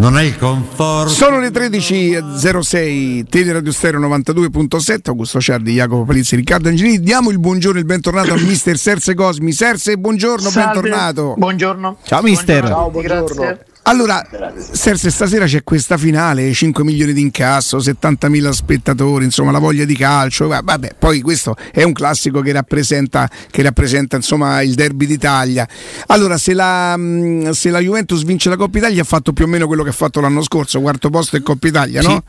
Non è il conforto. Sono le 13.06, Teleradio Stereo 92.7, Augusto Ciardi, Jacopo Palizzi, Riccardo Angelini. Diamo il buongiorno e il bentornato a mister Serse Cosmi. Serse, buongiorno, Salve. bentornato. Buongiorno. Ciao mister. Ciao, buongiorno. Allora, Serse, stasera c'è questa finale, 5 milioni di incasso, 70.000 spettatori, insomma la voglia di calcio. Va- Vabbè, poi questo è un classico che rappresenta, che rappresenta insomma, il derby d'Italia. Allora, se la, se la Juventus vince la Coppa Italia ha fatto più o meno quello che ha fatto l'anno scorso, quarto posto in Coppa Italia, no?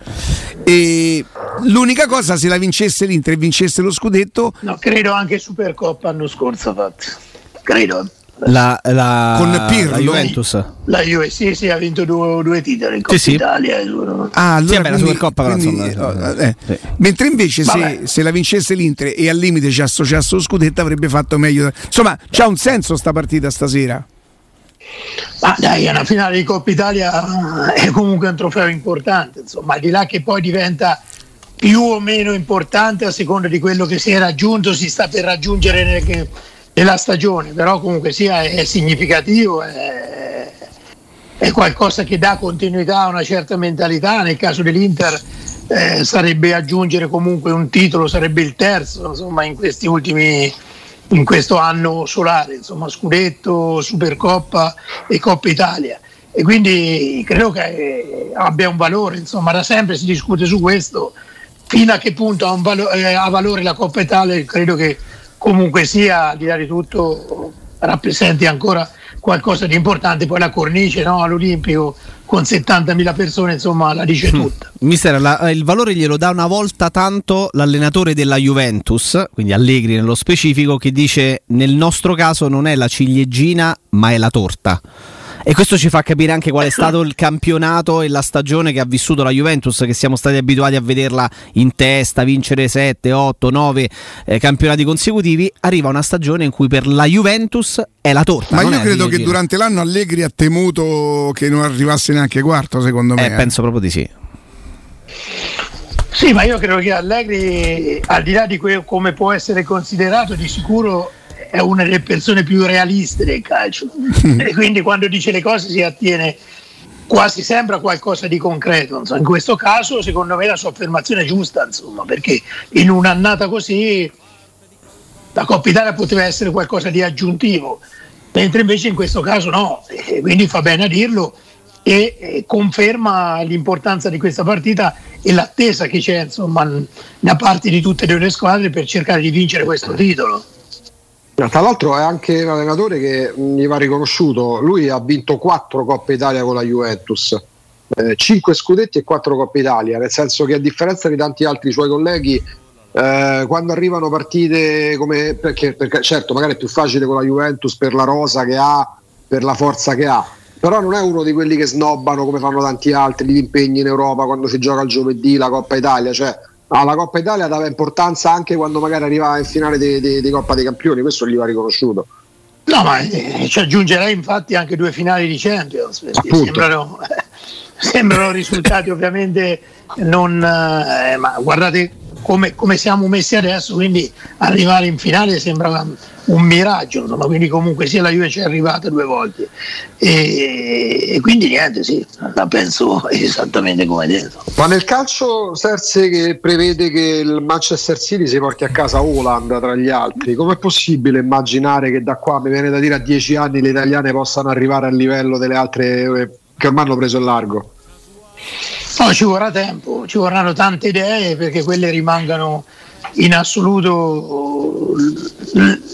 E l'unica cosa, se la vincesse l'Inter e vincesse lo scudetto, No, credo anche Supercoppa l'anno scorso ha fatto. Credo. La, la, Con Pirlo? la Juventus. La Juve sì, sì, ha vinto due, due titoli in Coppa sì. Italia. Ah, allora Sì, vabbè, la Supercoppa però, quindi, insomma, eh, eh, sì. Mentre invece se, se la vincesse l'Inter e al limite ci associasse lo scudetto avrebbe fatto meglio. Insomma, c'ha un senso sta partita stasera. Ma dai, una finale di Coppa Italia è comunque un trofeo importante, insomma, al di là che poi diventa più o meno importante a seconda di quello che si è raggiunto, si sta per raggiungere nel- nella stagione, però comunque sia è significativo, è, è qualcosa che dà continuità a una certa mentalità, nel caso dell'Inter eh, sarebbe aggiungere comunque un titolo, sarebbe il terzo, insomma, in questi ultimi in questo anno solare, insomma, Scudetto, Supercoppa e Coppa Italia. E quindi credo che abbia un valore, insomma, da sempre si discute su questo, fino a che punto ha, valo- eh, ha valore la Coppa Italia, credo che comunque sia, al di là di tutto, rappresenti ancora qualcosa di importante, poi la cornice no, all'Olimpico con 70.000 persone, insomma, la dice tutta. Mister, la- il valore glielo dà una volta tanto l'allenatore della Juventus, quindi Allegri nello specifico, che dice nel nostro caso non è la ciliegina ma è la torta. E questo ci fa capire anche qual è stato il campionato e la stagione che ha vissuto la Juventus, che siamo stati abituati a vederla in testa, vincere 7, 8, 9 eh, campionati consecutivi. Arriva una stagione in cui per la Juventus è la torta. Ma io credo che durante l'anno Allegri ha temuto che non arrivasse neanche quarto, secondo me. Eh, eh. penso proprio di sì. Sì, ma io credo che Allegri, al di là di come può essere considerato, di sicuro è una delle persone più realiste del calcio. e quindi quando dice le cose si attiene quasi sempre a qualcosa di concreto. insomma. In questo caso, secondo me, la sua affermazione è giusta, insomma, perché in un'annata così la Coppa Italia poteva essere qualcosa di aggiuntivo, mentre invece in questo caso no, e quindi fa bene a dirlo e, e conferma l'importanza di questa partita e l'attesa che c'è insomma da parte di tutte e due le squadre per cercare di vincere questo titolo. Tra l'altro è anche un allenatore che gli va riconosciuto, lui ha vinto 4 Coppe Italia con la Juventus, 5 scudetti e 4 Coppe Italia, nel senso che a differenza di tanti altri suoi colleghi, eh, quando arrivano partite come, perché, perché certo magari è più facile con la Juventus per la rosa che ha, per la forza che ha, però non è uno di quelli che snobbano come fanno tanti altri gli impegni in Europa quando si gioca il giovedì la Coppa Italia, cioè alla Coppa Italia dava importanza anche quando magari arrivava in finale di, di- di Coppa dei Campioni, questo gli va riconosciuto. No, ma eh, ci aggiungerei infatti anche due finali di Champions, sembrano, sembrano risultati ovviamente non... eh, ma guardate come, come siamo messi adesso, quindi arrivare in finale sembra un miraggio, insomma, quindi comunque sia la Juve ci è arrivata due volte. E, e quindi niente, sì, la penso esattamente come detto. Ma nel calcio Serse che prevede che il Manchester City si porti a casa Holland tra gli altri, com'è possibile immaginare che da qua, mi viene da dire, a dieci anni le italiane possano arrivare al livello delle altre eh, che ormai hanno preso il largo? No, ci vorrà tempo, ci vorranno tante idee perché quelle rimangano in assoluto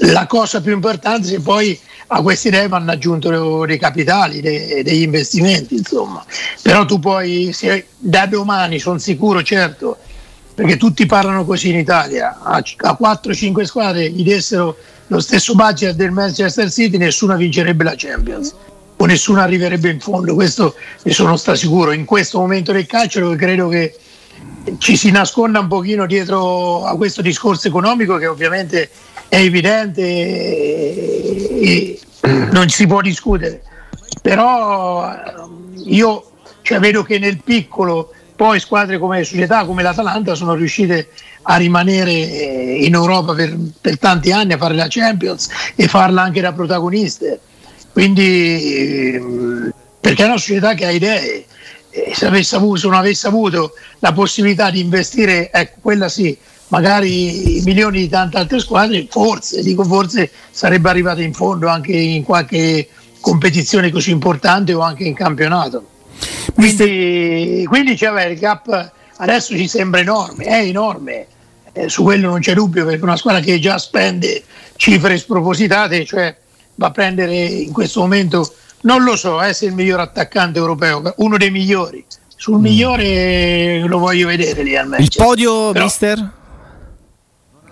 la cosa più importante se poi a queste idee vanno aggiunti dei capitali, de- degli investimenti, insomma. Però tu puoi, se da domani sono sicuro, certo, perché tutti parlano così in Italia, a, a 4-5 squadre gli dessero lo stesso budget del Manchester City, nessuno vincerebbe la Champions o nessuno arriverebbe in fondo, questo ne sono sicuro. In questo momento del calcio credo che ci si nasconda un pochino dietro a questo discorso economico che ovviamente è evidente e, non si può discutere. Però io cioè, vedo che nel piccolo poi squadre come società come l'Atalanta sono riuscite a rimanere in Europa per, per tanti anni, a fare la Champions e farla anche da protagoniste. Quindi per perché è una società che ha idee. Se, avesse avuto, se non avesse avuto la possibilità di investire, ecco, quella sì, magari milioni di tante altre squadre, forse, dico forse, sarebbe arrivata in fondo anche in qualche competizione così importante o anche in campionato. Quindi, quindi cioè, il gap adesso ci sembra enorme, è enorme, eh, su quello non c'è dubbio perché una squadra che già spende cifre spropositate, cioè va a prendere in questo momento, non lo so, eh, se è il miglior attaccante europeo, uno dei migliori. Sul mm. migliore lo voglio vedere lì al Il podio, Però, mister?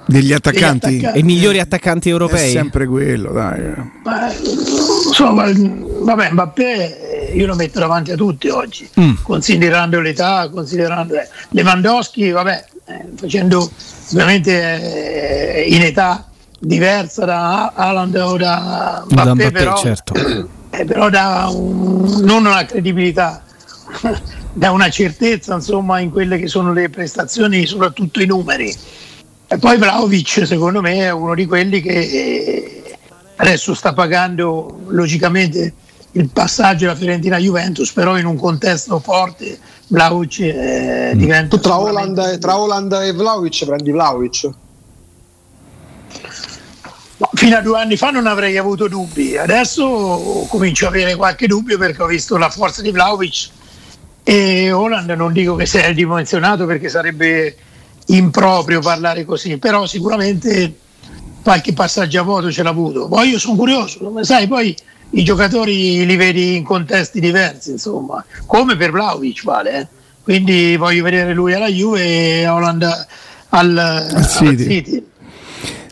Degli attaccanti? Degli attaccanti. I migliori attaccanti europei? È sempre quello, dai. Ma, insomma, vabbè, Mbappé io lo metto davanti a tutti oggi, mm. considerando l'età, considerando eh, Lewandowski, vabbè, eh, facendo ovviamente eh, in età diversa da Haaland o da Mbappé, da Mbappé però, certo. eh, però da un, non una credibilità, da una certezza insomma in quelle che sono le prestazioni, soprattutto i numeri. E poi Vlaovic secondo me è uno di quelli che eh, adesso sta pagando logicamente il passaggio alla Fiorentina Juventus, però in un contesto forte Vlaovic eh, mm. diventa... Tu tra Holland, tra Holland e Vlaovic prendi Vlaovic? No, fino a due anni fa non avrei avuto dubbi, adesso comincio a avere qualche dubbio perché ho visto la forza di Vlaovic e Holland non dico che sia dimensionato perché sarebbe improprio parlare così, però sicuramente qualche passaggio a voto ce l'ha avuto. Poi io sono curioso, sai, poi i giocatori li vedi in contesti diversi, insomma, come per Vlaovic vale, eh? quindi voglio vedere lui alla Juve e Holland al, al City. City.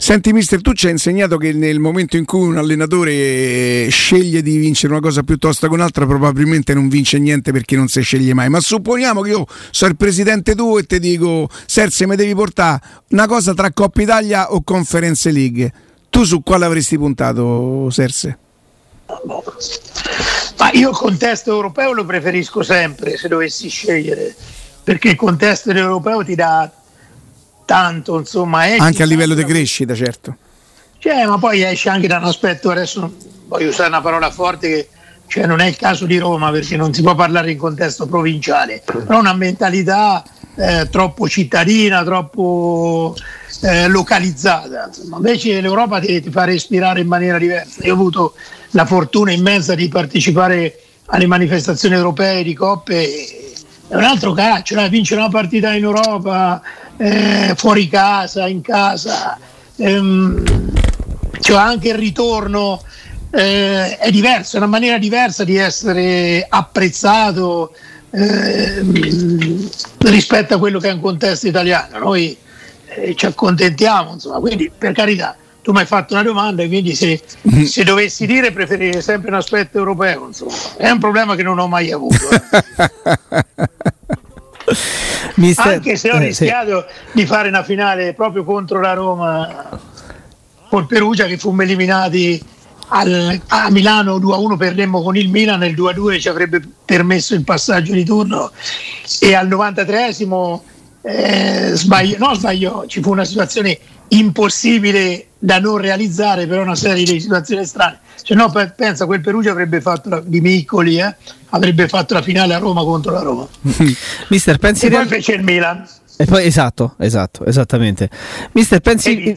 Senti mister, tu ci hai insegnato che nel momento in cui un allenatore sceglie di vincere una cosa piuttosto che un'altra, probabilmente non vince niente perché non si sceglie mai. Ma supponiamo che io sono il presidente tuo e ti dico, Serse, mi devi portare una cosa tra Coppa Italia o Conference League. Tu su quale avresti puntato, Serse? Ma io il contesto europeo lo preferisco sempre se dovessi scegliere, perché il contesto europeo ti dà tanto, insomma. Anche a livello di crescita, certo. Cioè, ma poi esce anche da un aspetto, adesso voglio usare una parola forte che cioè, non è il caso di Roma perché non si può parlare in contesto provinciale, però una mentalità eh, troppo cittadina, troppo eh, localizzata. Insomma. Invece l'Europa ti, ti fa respirare in maniera diversa. Io ho avuto la fortuna immensa di partecipare alle manifestazioni europee di coppe è un altro calcio, eh? vincere una partita in Europa, eh, fuori casa, in casa, ehm, cioè anche il ritorno eh, è diverso, è una maniera diversa di essere apprezzato eh, rispetto a quello che è un contesto italiano. Noi eh, ci accontentiamo, insomma, quindi per carità tu mi hai fatto una domanda e quindi se, mm-hmm. se, dovessi dire preferire sempre un aspetto europeo, insomma, è un problema che non ho mai avuto. Eh. Mister, Anche se ho eh, rischiato sì. di fare una finale proprio contro la Roma col Perugia che fummo eliminati al, a Milano 2-1 perdemmo con il Milan il 2-2 ci avrebbe permesso il passaggio di turno e al 93esimo eh, sbaglio, no sbaglio, ci fu una situazione impossibile da non realizzare per una serie di situazioni strane. Cioè, no, pensa, quel Perugia avrebbe fatto la, di Miccoli, eh, avrebbe fatto la finale a Roma contro la Roma. Mister, pensi e poi fece il Milan. Poi, esatto, esatto, esattamente. Mister, pensi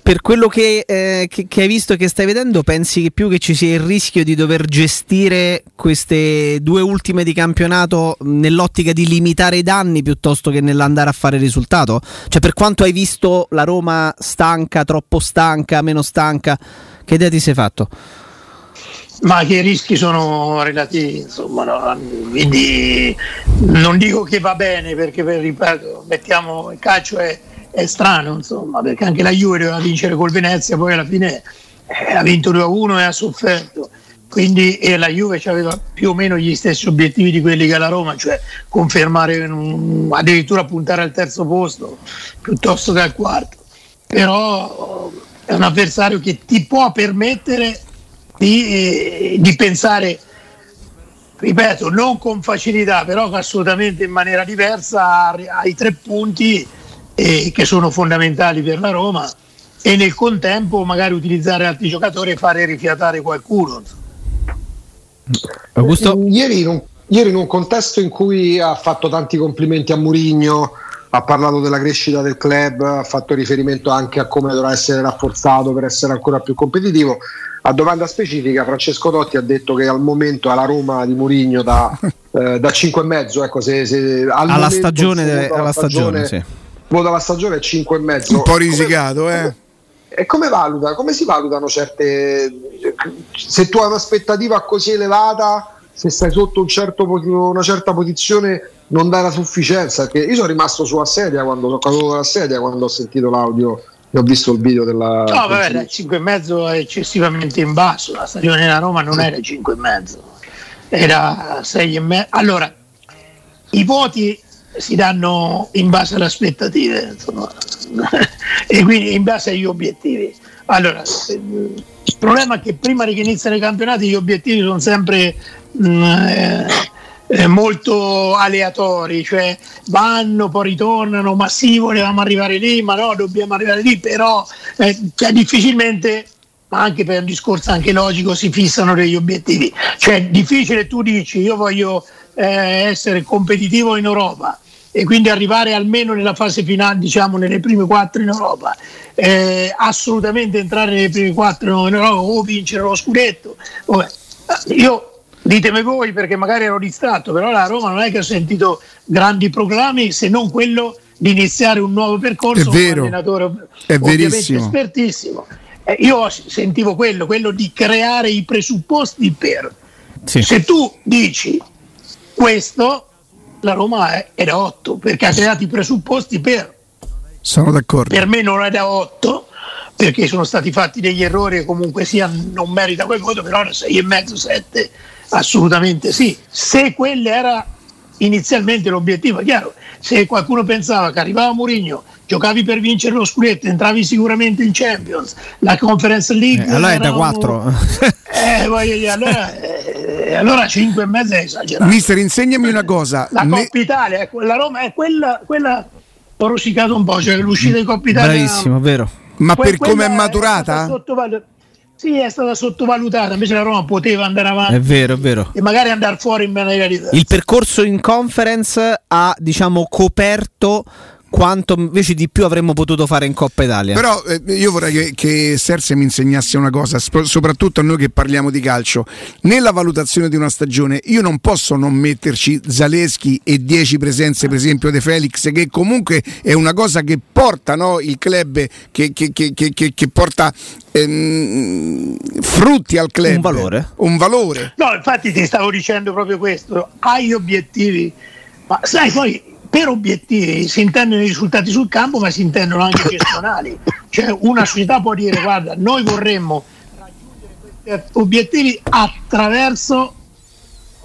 per quello che, eh, che, che, hai visto e che stai vedendo, pensi che più che ci sia il rischio di dover gestire queste due ultime di campionato nell'ottica di limitare i danni piuttosto che nell'andare a fare risultato? Cioè, per quanto hai visto la Roma stanca, troppo stanca, meno stanca, che idea ti sei fatto? ma che i rischi sono relativi, insomma, no? quindi non dico che va bene perché per, ripeto, mettiamo il calcio è, è, strano, insomma, perché anche la Juve doveva vincere col Venezia, poi alla fine eh, ha vinto 2-1 e ha sofferto. Quindi e la Juve aveva più o meno gli stessi obiettivi di quelli che la Roma, cioè confermare un, addirittura puntare al terzo posto piuttosto che al quarto. Però è un avversario che ti può permettere di, eh, di pensare ripeto, non con facilità, però assolutamente in maniera diversa ai tre punti eh, che sono fondamentali per la Roma e nel contempo magari utilizzare altri giocatori e fare rifiatare qualcuno. Augusto? Ieri in, un, ieri in un contesto in cui ha fatto tanti complimenti a Murigno, ha parlato della crescita del club, ha fatto riferimento anche a come dovrà essere rafforzato per essere ancora più competitivo. A domanda specifica, Francesco Totti ha detto che al momento alla Roma di Murigno da, eh, da 5,5, ecco, se, se alla stagione, alla stagione, stagione sì. voto alla stagione è 5,5. Un po' risicato, come, eh. E come valuta? Come si valutano certe. Se tu hai un'aspettativa così elevata, se stai sotto un certo, una certa posizione, non dai la sufficienza. Perché io sono rimasto sulla sedia quando sono caduto dalla sedia quando ho sentito l'audio e ho visto il video della. No, vabbè, dai, 5,5 è eccessivamente in basso. La stagione della Roma non era 5,5, era 6,5. Allora, i voti si danno in base alle aspettative insomma. e quindi in base agli obiettivi. Allora, il problema è che prima che iniziano i campionati gli obiettivi sono sempre mh, mm, eh, molto aleatori, cioè vanno, poi ritornano, ma sì, volevamo arrivare lì, ma no, dobbiamo arrivare lì, però eh, cioè, difficilmente ma anche per un discorso anche logico si fissano degli obiettivi. Cioè difficile tu dici io voglio eh, essere competitivo in Europa, e quindi arrivare almeno nella fase finale, diciamo nelle prime quattro in Europa, eh, assolutamente entrare nelle prime quattro in Europa o vincere lo scudetto. Vabbè. Io ditemi voi perché magari ero distratto, però la Roma non è che ha sentito grandi proclami se non quello di iniziare un nuovo percorso è vero, un allenatore è verissimo. espertissimo. Eh, io sentivo quello, quello di creare i presupposti per. Sì. Se tu dici questo, la Roma è da 8 perché ha creato i presupposti per. Sono d'accordo. Per me non è da 8 perché sono stati fatti degli errori e comunque sia non merita quel voto, però 6,5, 7 assolutamente sì. Se quello era inizialmente l'obiettivo, è chiaro, se qualcuno pensava che arrivava Mourinho, giocavi per vincere lo scudetto, entravi sicuramente in Champions, la Conference League... Eh, allora è da 4. eh, voglio allora, eh, allora 5 e mezzo è esagerato. Mister, insegnami una cosa. La Coppa ne... Italia, ecco, la Roma è quella, quella ho rosicato un po', cioè l'uscita di Coppa Italia... Bravissimo, vero. Ma que- per come è maturata? È sì, è stata sottovalutata, invece la Roma poteva andare avanti. È vero, è vero. E magari andare fuori in maniera diversa. Il percorso in conference ha, diciamo, coperto quanto invece di più avremmo potuto fare in Coppa Italia. Però eh, io vorrei che, che Serse mi insegnasse una cosa, sp- soprattutto a noi che parliamo di calcio. Nella valutazione di una stagione io non posso non metterci Zaleschi e 10 presenze, per esempio, De Felix, che comunque è una cosa che porta no, il club, che, che, che porta ehm, frutti al club. Un valore. Un valore. No, infatti ti stavo dicendo proprio questo, hai obiettivi, ma sai poi per obiettivi si intendono i risultati sul campo, ma si intendono anche gestionali. Cioè una società può dire guarda, noi vorremmo raggiungere questi obiettivi attraverso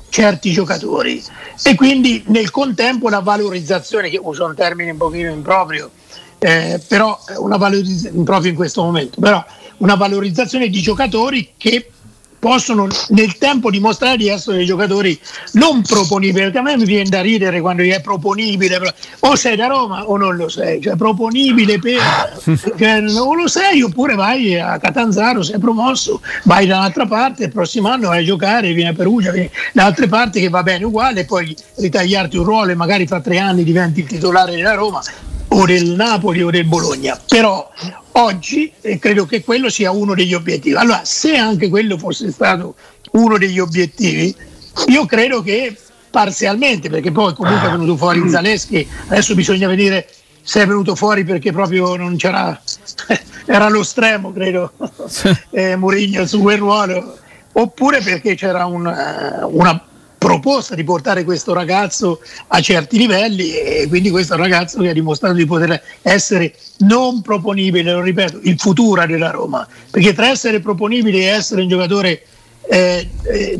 certi giocatori e quindi nel contempo la valorizzazione, che uso un termine un pochino improprio, eh, però una valorizzazione improprio in questo momento, però una valorizzazione di giocatori che possono nel tempo dimostrare di essere dei giocatori non proponibili, perché a me mi viene da ridere quando è proponibile, o sei da Roma o non lo sei, cioè proponibile per, cioè, o lo sei oppure vai a Catanzaro, sei promosso, vai da un'altra parte, il prossimo anno vai a giocare, vieni a Perugia, vieni da altre parti che va bene uguale, poi ritagliarti un ruolo e magari fra tre anni diventi il titolare della Roma, o del Napoli o del Bologna, però oggi eh, credo che quello sia uno degli obiettivi. Allora, se anche quello fosse stato uno degli obiettivi, io credo che parzialmente, perché poi comunque è venuto fuori Zaleschi, adesso bisogna vedere se è venuto fuori perché proprio non c'era, era lo stremo, credo, eh, Murigno su quel ruolo, oppure perché c'era un, una proposta di portare questo ragazzo a certi livelli e quindi questo ragazzo che ha dimostrato di poter essere non proponibile, lo ripeto, il futuro della Roma, perché tra essere proponibile e essere un giocatore eh, eh,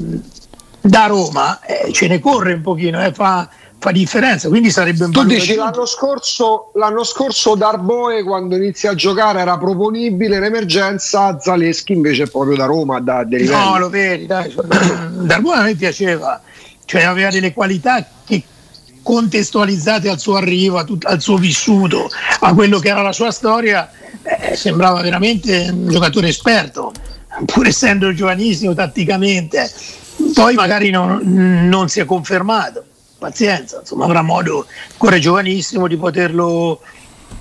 da Roma eh, ce ne corre un pochino, eh, fa, fa differenza, quindi sarebbe un Tu dici l'anno scorso, l'anno scorso Darboe quando inizia a giocare era proponibile in emergenza, Zaleschi invece è proprio da Roma, da No, lo vedi, dai, Darboe a me piaceva, cioè aveva delle qualità che contestualizzate al suo arrivo, tut- al suo vissuto, a quello che era la sua storia, eh, sembrava veramente un giocatore esperto, pur essendo giovanissimo tatticamente. poi magari non, non si è confermato. Pazienza, insomma, avrà modo, ancora giovanissimo, di poterlo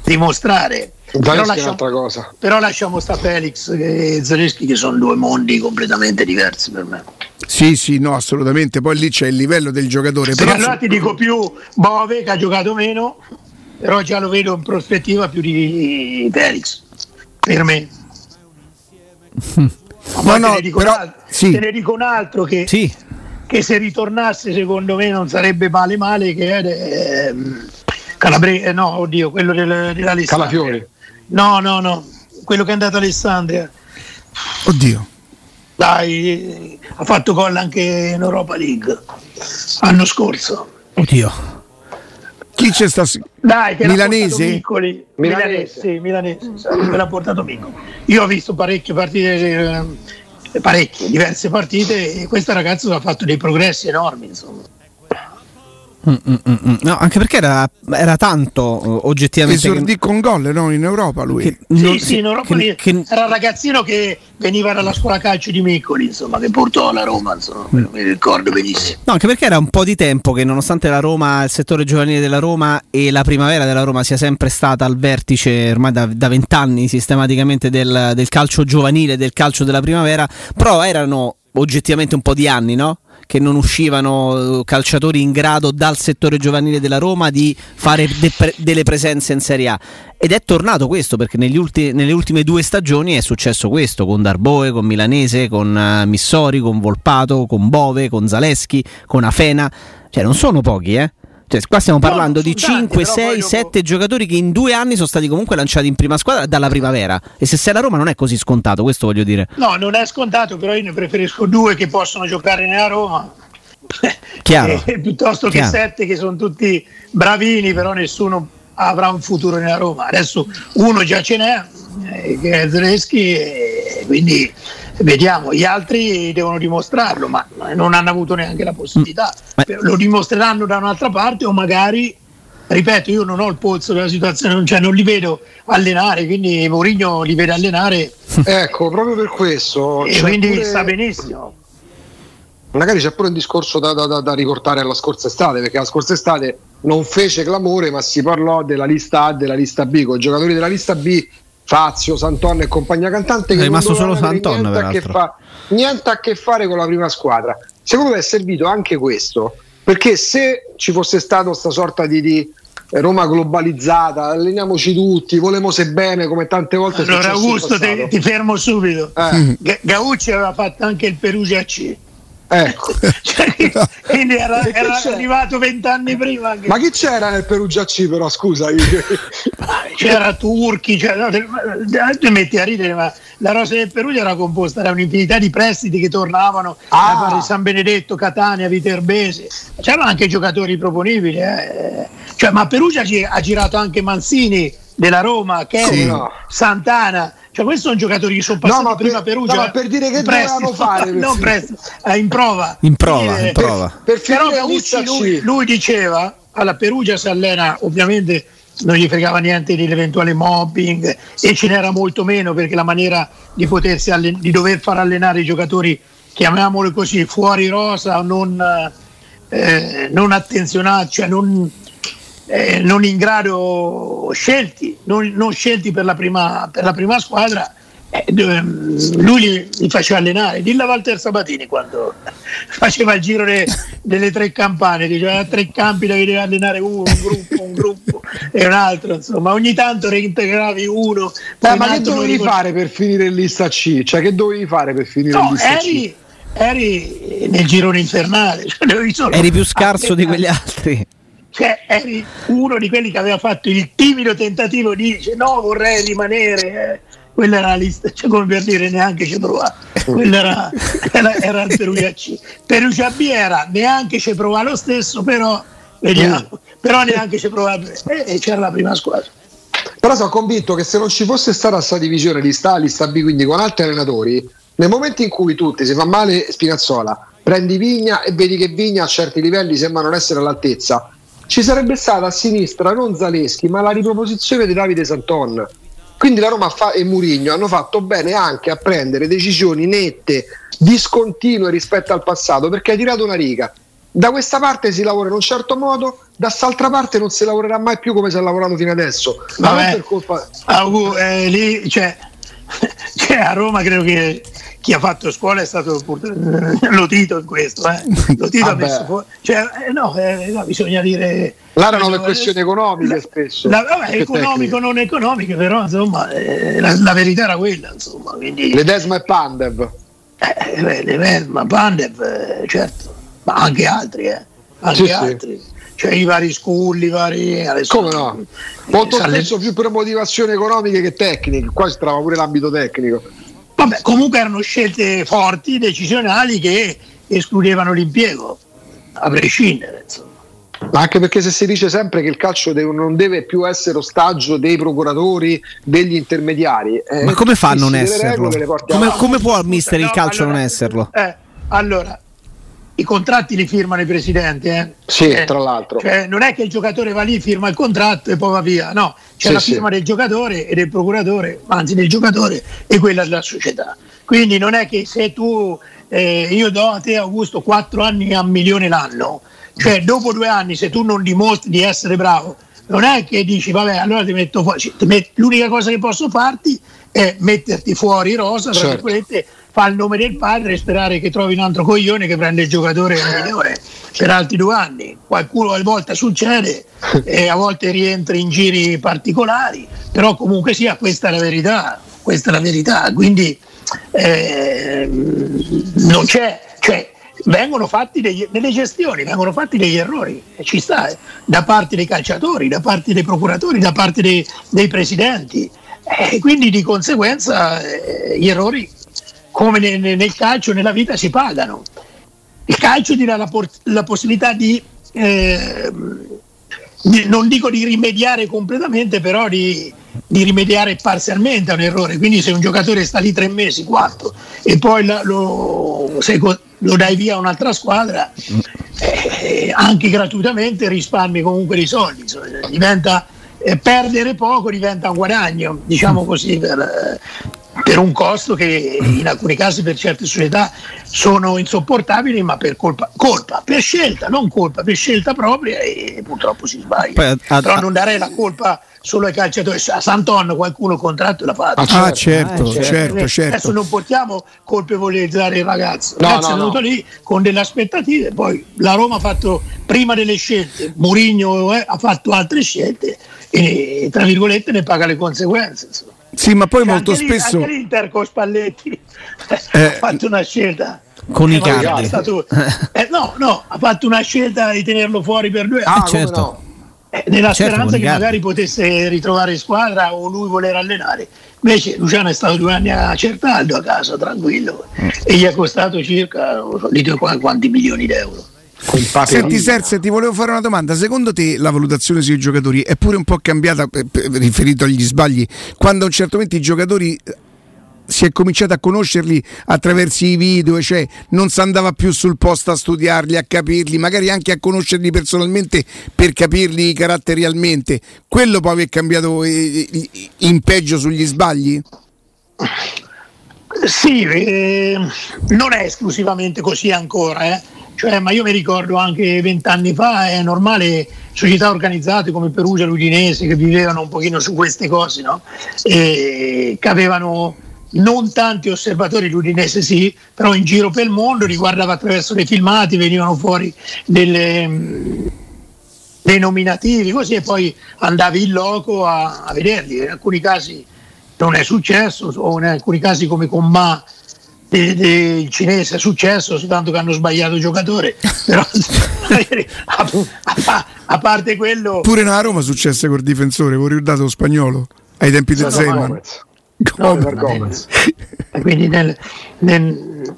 dimostrare. Però lasciamo, cosa. però lasciamo sta Felix e Zaleschi che sono due mondi completamente diversi per me. Sì, sì, no, assolutamente. Poi lì c'è il livello del giocatore. Però allora ti dico più Bove che ha giocato meno, però già lo vedo in prospettiva più di Felix. Per me. Ma poi no, te, ne dico però- un altro, sì. te ne dico un altro che, Sì, che se ritornasse secondo me non sarebbe male male che è ehm, Calabre- eh, no, oddio, quello del, dell'Alessandria. Calafiori. No, no, no, quello che è andato a Alessandria. Oddio. Dai, ha fatto gol anche in Europa League l'anno scorso. oddio. Chi c'è sta? Dai, che Milanese? Milanese. Milanese, sì, Milanese, che l'ha portato Miccoli. Io ho visto parecchie partite, eh, parecchie, diverse partite e questo ragazzo ha fatto dei progressi enormi, insomma. Mm, mm, mm. No, anche perché era, era tanto eh, oggettivamente. che- Esordì con gol, no? In Europa lui. che Sì, non- sì, in Europa che- che- era un ragazzino che veniva dalla scuola calcio di Miccoli, insomma, che portò la Roma, insomma, me lo ricordo benissimo. No, anche perché era un po' di tempo che nonostante la Roma, il settore giovanile della Roma e la primavera della Roma sia sempre stata al vertice ormai da da vent'anni sistematicamente del, del calcio giovanile, del calcio della primavera, però erano oggettivamente un po' di anni, no? Che non uscivano eh, calciatori in grado dal settore giovanile della Roma di fare de- pre- delle presenze in Serie A. Ed è tornato questo perché ulti- nelle ultime due stagioni è successo questo con Darboe, con Milanese, con eh, Missori, con Volpato, con Bove, con Zaleschi, con Afena. Cioè, non sono pochi, eh. Cioè, qua stiamo No, parlando sono di tanti, 5, però poi 6, dopo- 7 giocatori che in due anni sono stati comunque lanciati in prima squadra dalla primavera. E se sei la Roma non è così scontato, questo voglio dire. No, non è scontato, però io ne preferisco due che possono giocare nella Roma. Chiaro. Eh, piuttosto Chiaro. che sette che sono tutti bravini, però nessuno avrà un futuro nella Roma. Adesso uno già ce n'è, eh, che è Zreschi, e quindi vediamo. Gli altri devono dimostrarlo, ma non hanno avuto neanche la possibilità. Lo dimostreranno da un'altra parte o magari. Ripeto, io non ho il polso della situazione, cioè non li vedo allenare, quindi Mourinho li vede allenare Ecco, proprio per questo. e quindi pure- sta benissimo. magari c'è pure un discorso da, da- da- da riportare alla scorsa estate, perché la scorsa estate non fece clamore, ma si parlò della lista A e della lista B, con i giocatori della lista B, Fazio, Santon e compagnia cantante, che È rimasto solo Santon, niente a, che fa- niente a che fare con la prima squadra. Secondo me è servito anche questo, perché se ci fosse stata questa sorta di, di Roma globalizzata, alleniamoci tutti, volemo se bene, come tante volte Allora Augusto ti, ti fermo subito. Eh, Ga- Gaucci aveva fatto anche il Perugia C. ecco. Cioè, quindi era, era arrivato vent'anni prima. anche- Ma chi c'era nel Perugia C però, scusa? C'era Turchi, cioè, no, metti a ridere, ma la rosa del Perugia era composta da un'infinità di prestiti che tornavano Ah. di San Benedetto, Catania, Viterbese. C'erano anche giocatori proponibili. eh. Cioè, ma a Perugia ha girato anche Mansini della Roma, Kelly, Sì. Santana. Cioè, questi sono giocatori che sono passati ma prima per- Perugia. no, ma per dire che prestito, dovevano fare, non per- prestito, eh, in prova. In prova, Quindi, in prova. Per però la lista Gaucci lui, lui diceva alla Perugia si allena ovviamente non gli fregava niente dell'eventuale mobbing e ce n'era molto meno perché la maniera di potersi allen- di dover far allenare i giocatori chiamiamoli così fuori rosa non, eh, non attenzionati cioè non, eh, non in grado scelti non, non scelti per la prima, per la prima squadra eh, dove- lui li, li faceva allenare dilla Walter Sabatini quando faceva il giro de- delle tre campane diceva tre campi da vedere allenare uno, un gruppo, un gruppo e un altro insomma ogni tanto reintegravi uno poi Eh, ma che dovevi ricor- fare per finire in lista C? Cioè, che dovevi fare per finire in no lista C? eri, eri nel girone infernale cioè, Eri più scarso di quegli altri. Cioè eri uno di quelli che aveva fatto il timido tentativo di dire no vorrei rimanere eh. quella era la lista cioè come per dire neanche ci provava. Quello era, era, era il Perugia C Perugia B era neanche ci provava lo stesso però vediamo. Però neanche ci provava e, e c'era la prima squadra. Però sono convinto che se non ci fosse stata questa divisione lista A, lista B, quindi con altri allenatori, nel momento in cui tutti si fa male Spinazzola, prendi Vigna e vedi che Vigna a certi livelli sembra non essere all'altezza, ci sarebbe stata a sinistra non Zaleschi, ma la riproposizione di Davide Santon. Quindi la Roma fa, e Murigno hanno fatto bene anche a prendere decisioni nette, discontinue rispetto al passato, perché hai tirato una riga. Da questa parte si lavora in un certo modo, da quest'altra parte non si lavorerà mai più come si è lavorato fino adesso. Ma Vabbè, non per colpa... Augu, eh, lì, cioè, cioè, a Roma credo che chi ha fatto scuola è stato Lotito in questo. Eh. Lotito ha messo fuori. Cioè, eh, no, eh, no, bisogna dire. Là erano le questioni economiche la, spesso. La, vabbè, economico, tecniche. non economiche, però insomma, eh, la, la, verità era quella. Insomma, quindi... Ledesma e Pandev. Eh, beh, Ledesma, Pandev, eh, certo, ma anche altri, eh. Anche sì, altri. Sì cioè i vari school, i vari. Adesso, Come no? Molto spesso più per motivazioni economiche che tecniche, qua si trova pure l'ambito tecnico. Vabbè, comunque erano scelte forti, decisionali che escludevano l'impiego, a prescindere. Insomma. Anche perché se si dice sempre che il calcio deve, non deve più essere ostaggio dei procuratori, degli intermediari. Eh, Ma come fa a non esserlo? Come, come, può il mister il calcio allora, non esserlo? Eh, allora, i contratti li firmano i presidenti. Eh? Sì, eh, tra l'altro. Cioè, non è che il giocatore va lì, firma il contratto e poi va via, no, c'è sì, la firma sì. del giocatore e del procuratore, anzi del giocatore e quella della società. Quindi non è che se tu, eh, io do a te Augusto 4 anni a un milione l'anno, cioè dopo due anni se tu non dimostri di essere bravo, non è che dici vabbè allora ti metto fuori, met- l'unica cosa che posso farti è metterti fuori rosa, tra certo. virgolette, fa il nome del padre e sperare che trovi un altro coglione che prende il giocatore migliore per altri due anni. Qualcuno a volte succede e a volte rientri in giri particolari, però comunque sia questa è la verità, questa è la verità. Quindi eh, non c'è, cioè, vengono fatti degli, nelle gestioni vengono fatti degli errori e ci sta eh, da parte dei calciatori, da parte dei procuratori, da parte dei, dei presidenti e quindi di conseguenza eh, gli errori come nel, nel calcio, nella vita si pagano. Il calcio ti dà la, la possibilità di, eh, non dico di rimediare completamente, però di, di, rimediare parzialmente a un errore. Quindi se un giocatore sta lì tre mesi, quattro, e poi lo, lo, lo dai via a un'altra squadra, eh, anche gratuitamente risparmi comunque dei soldi. Diventa, eh, perdere poco diventa un guadagno, diciamo così, per, per un costo che in alcuni casi per certe società sono insopportabili, ma per colpa, colpa, per scelta, non colpa, per scelta propria e purtroppo si sbaglia. Poi, a, Però non darei la colpa solo ai calciatori. A Santon qualcuno il contratto l'ha fatto. Ah, certo, ah, certo, certo, certo, Adesso non possiamo colpevolizzare il ragazzo. Il ragazzo no, è venuto no. lì con delle aspettative, poi la Roma ha fatto prima delle scelte, Mourinho eh, ha fatto altre scelte e tra virgolette ne paga le conseguenze. Insomma. Sì, ma poi cioè, molto anche spesso. Anche l'Inter con Spalletti eh, ha fatto una scelta. Con eh, i cardi. Eh, no, no, ha fatto una scelta di tenerlo fuori per due anni. Ah, certo. No. Eh, nella certo, speranza che magari potesse ritrovare squadra o lui voler allenare. Invece Luciano è stato due anni a Certaldo a casa, tranquillo, mm. e gli è costato circa di quanti milioni d'euro. Senti Serse, ti volevo fare una domanda. Secondo te la valutazione sui giocatori è pure un po' cambiata eh, riferito agli sbagli? Quando a un certo momento i giocatori eh, si è cominciato a conoscerli attraverso i video, cioè non si andava più sul posto a studiarli, a capirli, magari anche a conoscerli personalmente per capirli caratterialmente. Quello poi è cambiato eh, in peggio sugli sbagli? Sì, eh, non è esclusivamente così ancora, eh cioè, ma io mi ricordo anche vent'anni fa, è normale, società organizzate come Perugia, l'Udinese, che vivevano un pochino su queste cose, no? E che avevano non tanti osservatori, l'Udinese sì, però in giro per il mondo riguardava attraverso dei filmati, venivano fuori delle, dei nominativi, così e poi andavi in loco a, a vederli. In alcuni casi non è successo, o in alcuni casi come con Ma il cinese è successo, soltanto che hanno sbagliato il giocatore. Però a, a, a, parte quello. Pure nella Roma successe col difensore, voi ricordate lo spagnolo ai tempi del Zeman. Gomez. Gomez. E quindi nel, nel,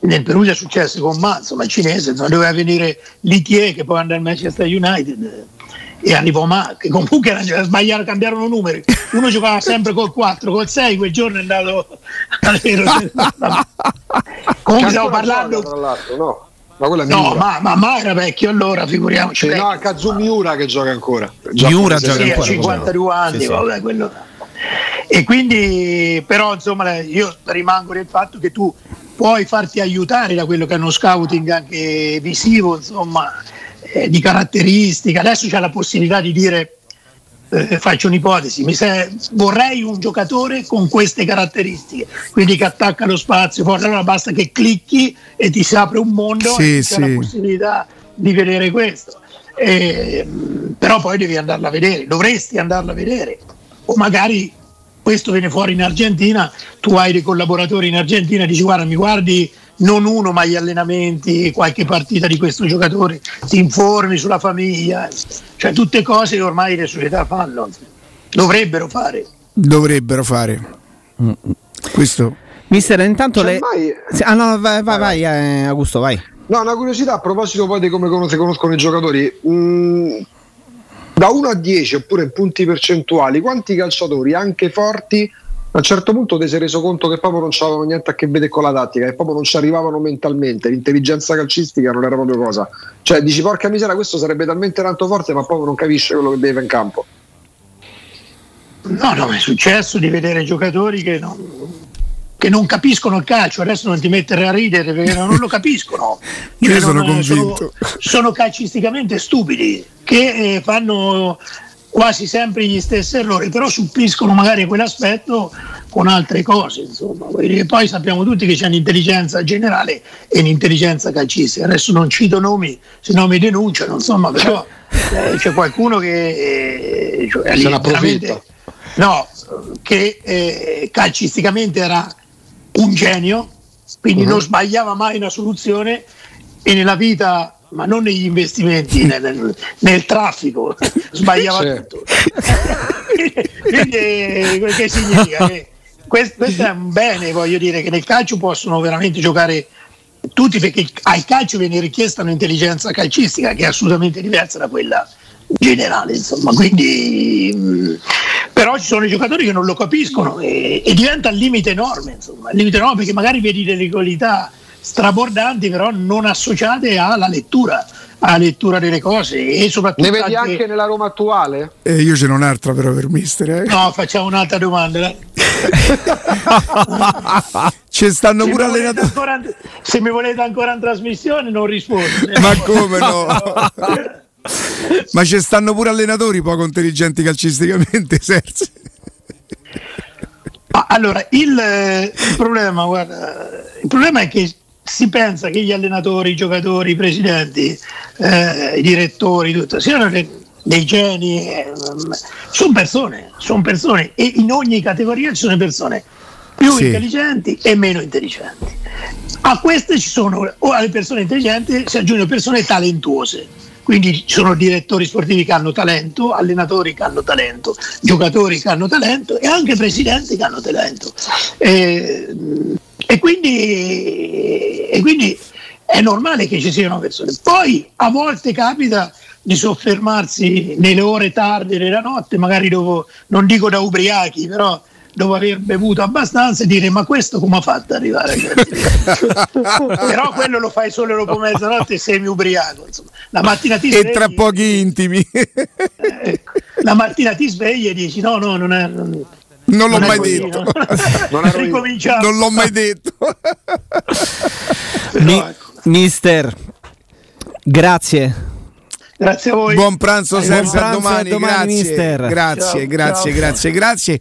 nel Perugia è successo con Mazzo, ma il cinese doveva venire Litier che poi andare al Manchester United e arrivò Ma, che comunque era, sbagliarono, cambiarono numeri. Uno giocava sempre col 4, col 6, quel giorno è andato Comunque stiamo parlando. no. Ma no, ma, ma, ma, era vecchio allora, figuriamoci. Eh, no, Kazu Miura che gioca ancora. Miura gioca sì, ancora. 52 anni, sì, sì. vabbè, quello. E quindi, però, insomma, io rimango nel fatto che tu puoi farti aiutare da quello che è uno scouting anche visivo, insomma, eh, di caratteristiche. Adesso c'è la possibilità di dire, eh, faccio un'ipotesi, mi se, vorrei un giocatore con queste caratteristiche, quindi che attacca lo spazio, poi allora basta che clicchi e ti si apre un mondo Sì, e c'è sì. la possibilità di vedere questo. Eh, però poi devi andarla a vedere, dovresti andarla a vedere, o magari questo viene fuori in Argentina, tu hai dei collaboratori in Argentina, dici guarda mi guardi non uno ma gli allenamenti, qualche partita di questo giocatore, ti informi sulla famiglia, cioè tutte cose che ormai le società fanno, dovrebbero fare. Dovrebbero fare. Questo Mister, intanto Cioè, le... mai- Ah no, vai, vai, vai, eh, Augusto, vai. No, una curiosità a proposito poi di come si conoscono i giocatori. Mm, da 1 a 10 oppure in punti percentuali, quanti calciatori anche forti a un certo punto ti sei reso conto che proprio non c'avevano niente a che vedere con la tattica, che proprio non ci arrivavano mentalmente, l'intelligenza calcistica non era proprio cosa. Cioè dici porca miseria, questo sarebbe talmente tanto forte, ma proprio non capisce quello che deve in campo. No, no, è successo di vedere giocatori che non, che non capiscono il calcio, adesso non ti mettere a ridere perché non lo capiscono. Io Cioè, sono non- convinto. sono calcisticamente stupidi, che eh, fanno quasi sempre gli stessi errori, però suppiscono magari quell'aspetto con altre cose. Insomma. Poi sappiamo tutti che c'è un'intelligenza generale e un'intelligenza calcistica. Adesso non cito nomi, se no mi denunciano, insomma, però eh, c'è qualcuno che eh, cioè, Se ne veramente- approfitta. No, che eh, calcisticamente era un genio, quindi Mhm. non sbagliava mai una soluzione e nella vita, ma non negli investimenti, nel, nel- nel traffico, sbagliava Sì. tutto. quindi eh, che significa? Che questo, questo è un bene, voglio dire, che nel calcio possono veramente giocare tutti perché al calcio viene richiesta un'intelligenza calcistica che è assolutamente diversa da quella generale insomma quindi mh, però ci sono i giocatori che non lo capiscono e, e diventa un limite enorme insomma un limite enorme perché magari vedi delle qualità strabordanti però non associate alla lettura alla lettura delle cose e soprattutto Ne vedi anche nella Roma attuale? eh, io ce n'ho un'altra però per mister. eh. no facciamo un'altra domanda. Ci stanno se, pure allenatori. ancora, se mi volete ancora in trasmissione non rispondo Ma come no? Ma ci stanno pure allenatori poco intelligenti calcisticamente, Serse. Ah, Allora, il, eh, il problema, guarda, il problema è che si pensa che gli allenatori, i giocatori, i presidenti, eh, i direttori, tutto, siano de- dei geni, sono persone, sono persone e in ogni categoria ci sono persone più Sì. intelligenti e meno intelligenti. A queste ci sono, o alle persone intelligenti si aggiungono persone talentuose. Quindi ci sono direttori sportivi che hanno talento, allenatori che hanno talento, giocatori che hanno talento e anche presidenti che hanno talento. E, e quindi, e quindi è normale che ci siano persone. Poi a volte capita di soffermarsi nelle ore tarde della notte, magari dopo, non dico da ubriachi, però dopo aver bevuto abbastanza e dire ma questo come ha fatto ad arrivare a certi livelli?" però quello lo fai solo dopo mezzanotte semi ubriaco insomma. la mattina ti E svegli tra pochi intimi. ecco, la mattina ti svegli e dici no no non è non, Non l'ho non mai detto. no? Non. Non l'ho mai detto. Mi- mister, grazie. grazie a voi Buon pranzo, Buon Serse. A pranzo, domani. a domani, grazie. mister. Grazie, Ciao, grazie, ciao. grazie, grazie.